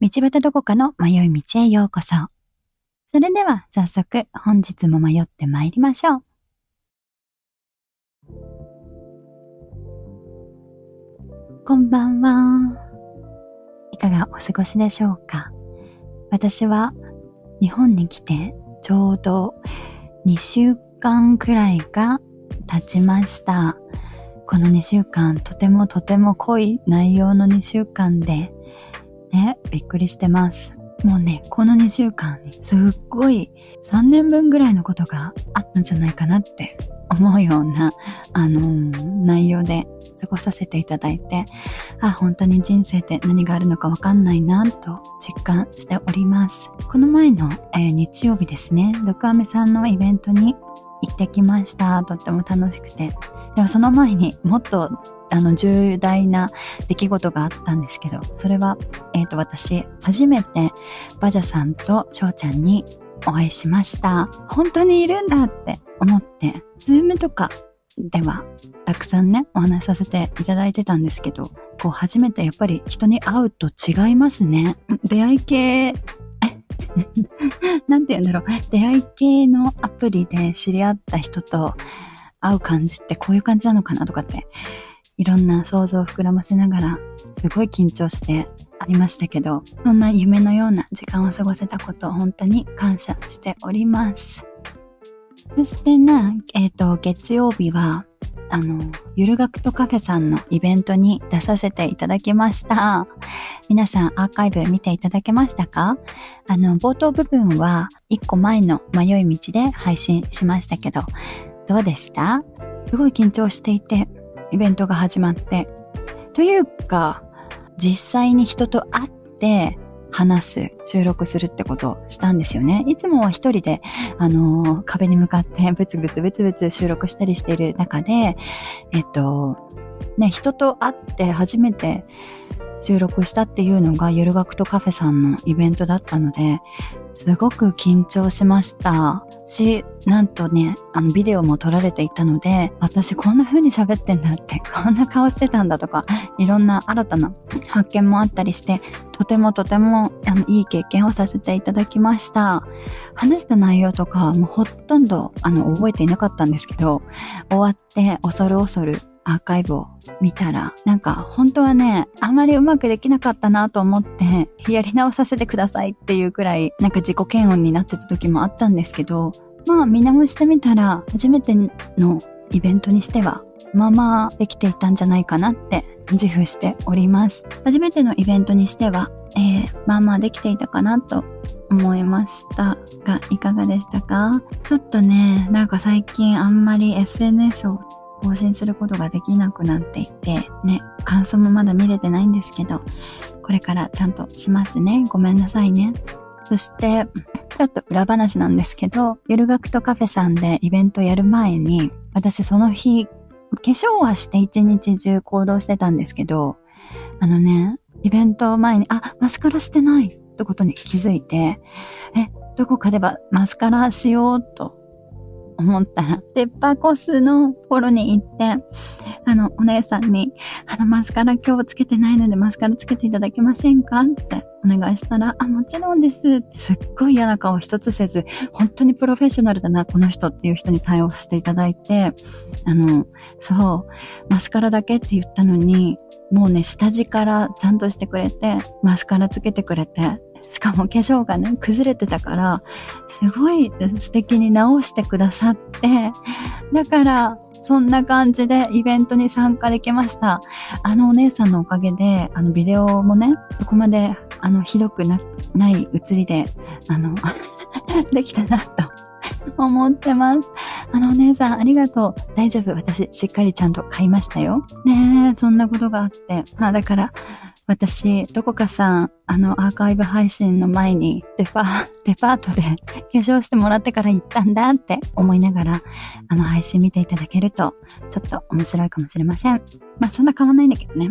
道端どこかの迷い道へようこそ。それでは早速本日も迷って参りましょう。こんばんは。いかがお過ごしでしょうか私は日本に来てちょうど2週間くらいが経ちました。この2週間、とてもとても濃い内容の2週間で、ね、びっくりしてます。もうね、この2週間にすっごい3年分ぐらいのことがあったんじゃないかなって思うような、あのー、内容で過ごさせていただいて、あ、本当に人生って何があるのかわかんないなと実感しております。この前の、えー、日曜日ですね、ドクアメさんのイベントに行ってきました。とっても楽しくて。でもその前にもっとあの重大な出来事があったんですけど、それは、えっ、ー、と私、初めてバジャさんと翔ちゃんにお会いしました。本当にいるんだって思って、ズームとかではたくさんね、お話しさせていただいてたんですけど、こう初めてやっぱり人に会うと違いますね。出会い系 なんて言うんだろう。出会い系のアプリで知り合った人と会う感じってこういう感じなのかなとかって、いろんな想像を膨らませながら、すごい緊張してありましたけど、そんな夢のような時間を過ごせたことを本当に感謝しております。そしてね、えっ、ー、と、月曜日は、あの、ゆる学とカフェさんのイベントに出させていただきました。皆さんアーカイブ見ていただけましたか？あの、冒頭部分は一個前の迷い道で配信しましたけど、どうでした？すごい緊張していて、イベントが始まって。というか、実際に人と会って、話す、収録するってことをしたんですよね。いつもは一人で、あのー、壁に向かってブツブツブツブツ収録したりしている中で、えっと、ね、人と会って初めて収録したっていうのがゆる学とカフェさんのイベントだったので、すごく緊張しました。し、なんとね、あのビデオも撮られていたので、私こんな風に喋ってんだって、こんな顔してたんだとか、いろんな新たな発見もあったりして、とてもとてもあのいい経験をさせていただきました。話した内容とか、もうほとんどあの覚えていなかったんですけど、終わって恐る恐るアーカイブを見たら、なんか本当はね、あまりうまくできなかったなと思って、やり直させてくださいっていうくらい、なんか自己嫌悪になってた時もあったんですけど、まあ見直してみたら、初めてのイベントにしては、まあまあできていたんじゃないかなって自負しております。初めてのイベントにしては、えー、まあまあできていたかなと思いましたが、いかがでしたか？ちょっとね、なんか最近あんまり SNS を更新することができなくなっていて、ね、感想もまだ見れてないんですけど、これからちゃんとしますね。ごめんなさいね。そして、ちょっと裏話なんですけど、ゆる学とカフェさんでイベントやる前に、私その日、化粧はして一日中行動してたんですけど、あのね、イベント前に、あ、マスカラしてないってことに気づいて、え、どこかではマスカラしようと思ったら、ペッパーコスのところに行って、あの、お姉さんに、あの、マスカラ今日つけてないのでマスカラつけていただけませんか？ってお願いしたら、あ、もちろんです。ってすっごい嫌な顔一つせず、本当にプロフェッショナルだな、この人っていう人に対応していただいて、あの、そう、マスカラだけって言ったのに、もうね、下地からちゃんとしてくれて、マスカラつけてくれて、しかも化粧がね、崩れてたから、すごい素敵に直してくださって、だから、そんな感じでイベントに参加できました。あのお姉さんのおかげで、あのビデオもね、そこまで、あの、ひどくな、ない映りで、あの できたなと 思ってます。あのお姉さんありがとう。大丈夫。私しっかりちゃんと買いましたよ。ねえ、そんなことがあって。まあだから、私、どこかさん、あの、アーカイブ配信の前に、デパ、デパートで化粧してもらってから行ったんだって思いながら、あの、配信見ていただけると、ちょっと面白いかもしれません。まあ、そんな変わんないんだけどね。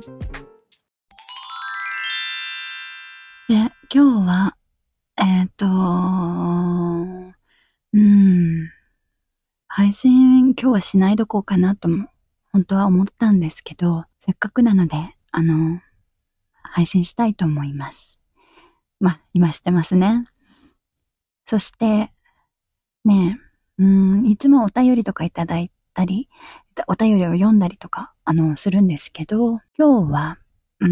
で、今日は、えっ、ー、と、うん、配信今日はしないどこうかなとも、本当は思ったんですけど、せっかくなので、あの、配信したいと思います。ま、今知ってますね。そして、ねえ、うん、いつもお便りとかいただいたり、お便りを読んだりとか、あの、するんですけど、今日は、うー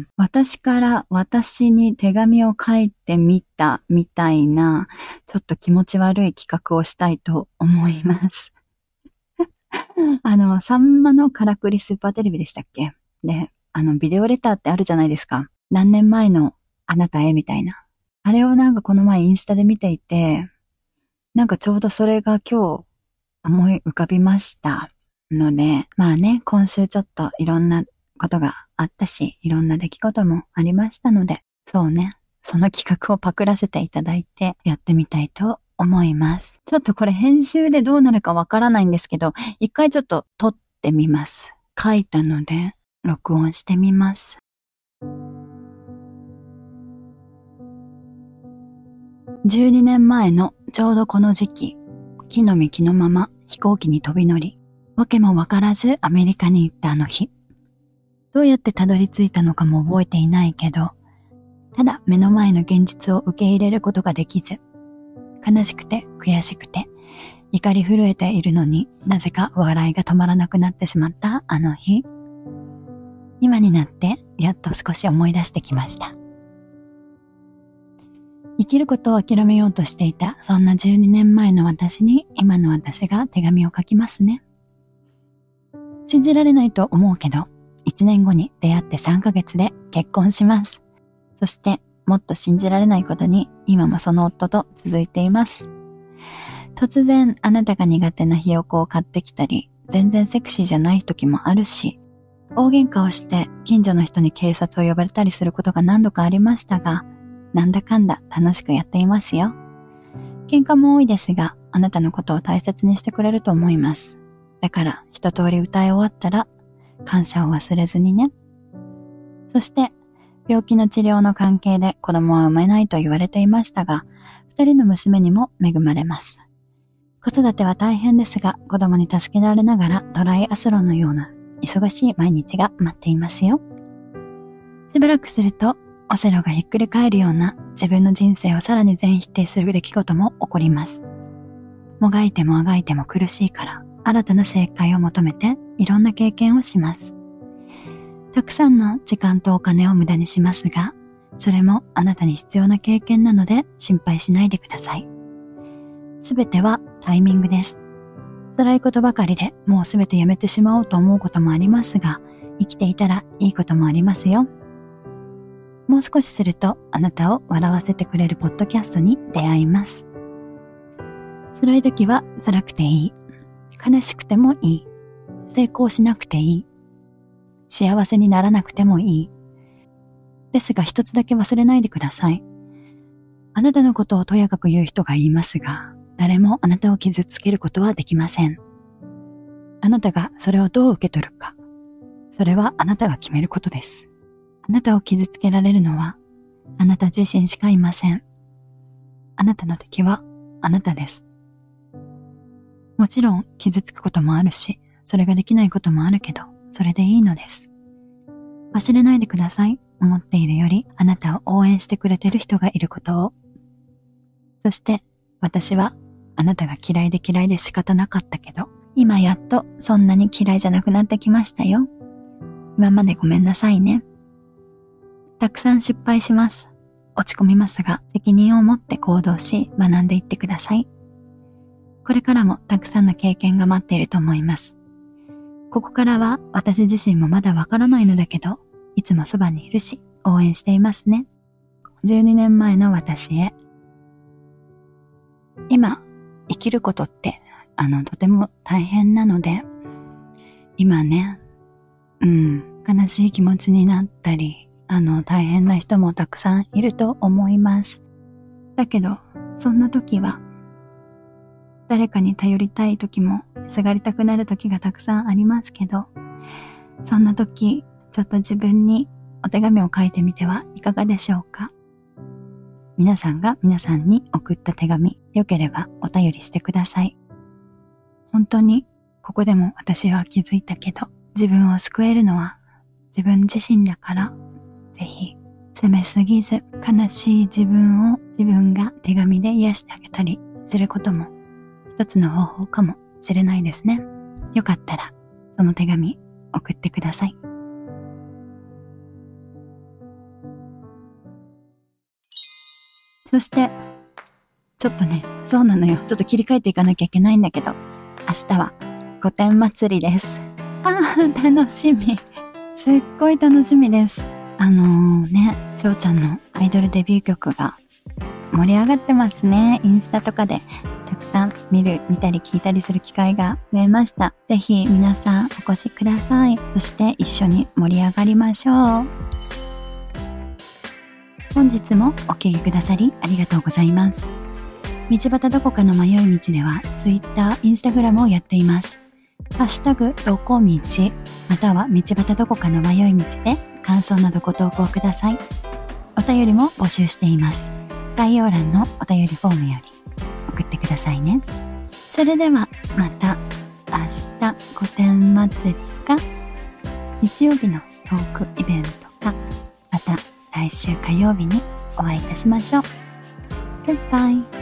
ん、私から私に手紙を書いてみたみたいな、ちょっと気持ち悪い企画をしたいと思います。あの、サンマのからくりスーパーテレビでしたっけ？で、あの、ビデオレターってあるじゃないですか。何年前のあなたへみたいな。あれをなんかこの前インスタで見ていて、なんかちょうどそれが今日思い浮かびましたので、まあね、今週ちょっといろんなことがあったし、いろんな出来事もありましたので、そうね、その企画をパクらせていただいてやってみたいと思います。ちょっとこれ編集でどうなるかわからないんですけど、一回ちょっと撮ってみます。書いたので、録音してみます。12年前のちょうどこの時期、木の幹のまま飛行機に飛び乗り、わけもわからずアメリカに行ったあの日。どうやってたどり着いたのかも覚えていないけど、ただ目の前の現実を受け入れることができず、悲しくて悔しくて、怒り震えているのになぜか笑いが止まらなくなってしまったあの日。今になってやっと少し思い出してきました。生きることを諦めようとしていた、そんな12年前の私に今の私が手紙を書きますね。信じられないと思うけど、1年後に出会って3ヶ月で結婚します。そしてもっと信じられないことに今もその夫と続いています。突然あなたが苦手なひよこを買ってきたり、全然セクシーじゃない時もあるし、大喧嘩をして近所の人に警察を呼ばれたりすることが何度かありましたが、なんだかんだ楽しくやっていますよ。喧嘩も多いですが、あなたのことを大切にしてくれると思います。だから一通り歌い終わったら感謝を忘れずにね。そして病気の治療の関係で子供は産めないと言われていましたが、二人の娘にも恵まれます。子育ては大変ですが、子供に助けられながらドライアスロンのような忙しい毎日が待っていますよ。しばらくすると、オセロがひっくり返るような自分の人生をさらに全否定する出来事も起こります。もがいてもあがいても苦しいから、新たな正解を求めていろんな経験をします。たくさんの時間とお金を無駄にしますが、それもあなたに必要な経験なので心配しないでください。すべてはタイミングです。辛いことばかりでもうすべてやめてしまおうと思うこともありますが、生きていたらいいこともありますよ。もう少しするとあなたを笑わせてくれるポッドキャストに出会います。辛い時は辛くていい。悲しくてもいい。成功しなくていい。幸せにならなくてもいい。ですが一つだけ忘れないでください。あなたのことをとやかく言う人が言いますが、誰もあなたを傷つけることはできません。あなたがそれをどう受け取るか、それはあなたが決めることです。あなたを傷つけられるのは、あなた自身しかいません。あなたの敵はあなたです。もちろん傷つくこともあるし、それができないこともあるけど、それでいいのです。忘れないでください。思っているよりあなたを応援してくれてる人がいることを。そして私はあなたが嫌いで嫌いで仕方なかったけど、今やっとそんなに嫌いじゃなくなってきましたよ。今までごめんなさいね。たくさん失敗します。落ち込みますが、責任を持って行動し、学んでいってください。これからもたくさんの経験が待っていると思います。ここからは私自身もまだわからないのだけど、いつもそばにいるし、応援していますね。12年前の私へ。今、生きることって、あの、とても大変なので、今ね、うん、悲しい気持ちになったり、あの、大変な人もたくさんいると思います。だけど、そんな時は、誰かに頼りたい時も、すがりたくなる時がたくさんありますけど、そんな時、ちょっと自分にお手紙を書いてみてはいかがでしょうか？皆さんが皆さんに送った手紙、よければお便りしてください。本当に、ここでも私は気づいたけど、自分を救えるのは自分自身だから、ぜひ責めすぎず、悲しい自分を自分が手紙で癒してあげたりすることも一つの方法かもしれないですね。よかったら、その手紙送ってください。そして、ちょっとね、そうなのよ。ちょっと切り替えていかなきゃいけないんだけど、明日は御殿祭りです。ああ、楽しみ。すっごい楽しみです。あのー、ね、翔ちゃんのアイドルデビュー曲が盛り上がってますね。インスタとかでたくさん見る、見たり聞いたりする機会が増えました。ぜひ皆さんお越しください。そして一緒に盛り上がりましょう。本日もお聴きくださりありがとうございます。道端どこかの迷い道では Twitter、Instagram をやっています。ハッシュタグ、どこ道、または道端どこかの迷い道で感想などご投稿ください。お便りも募集しています。概要欄のお便りフォームより送ってくださいね。それではまた明日御殿祭りか日曜日のトークイベント来週火曜日にお会いいたしましょう。グッバイ。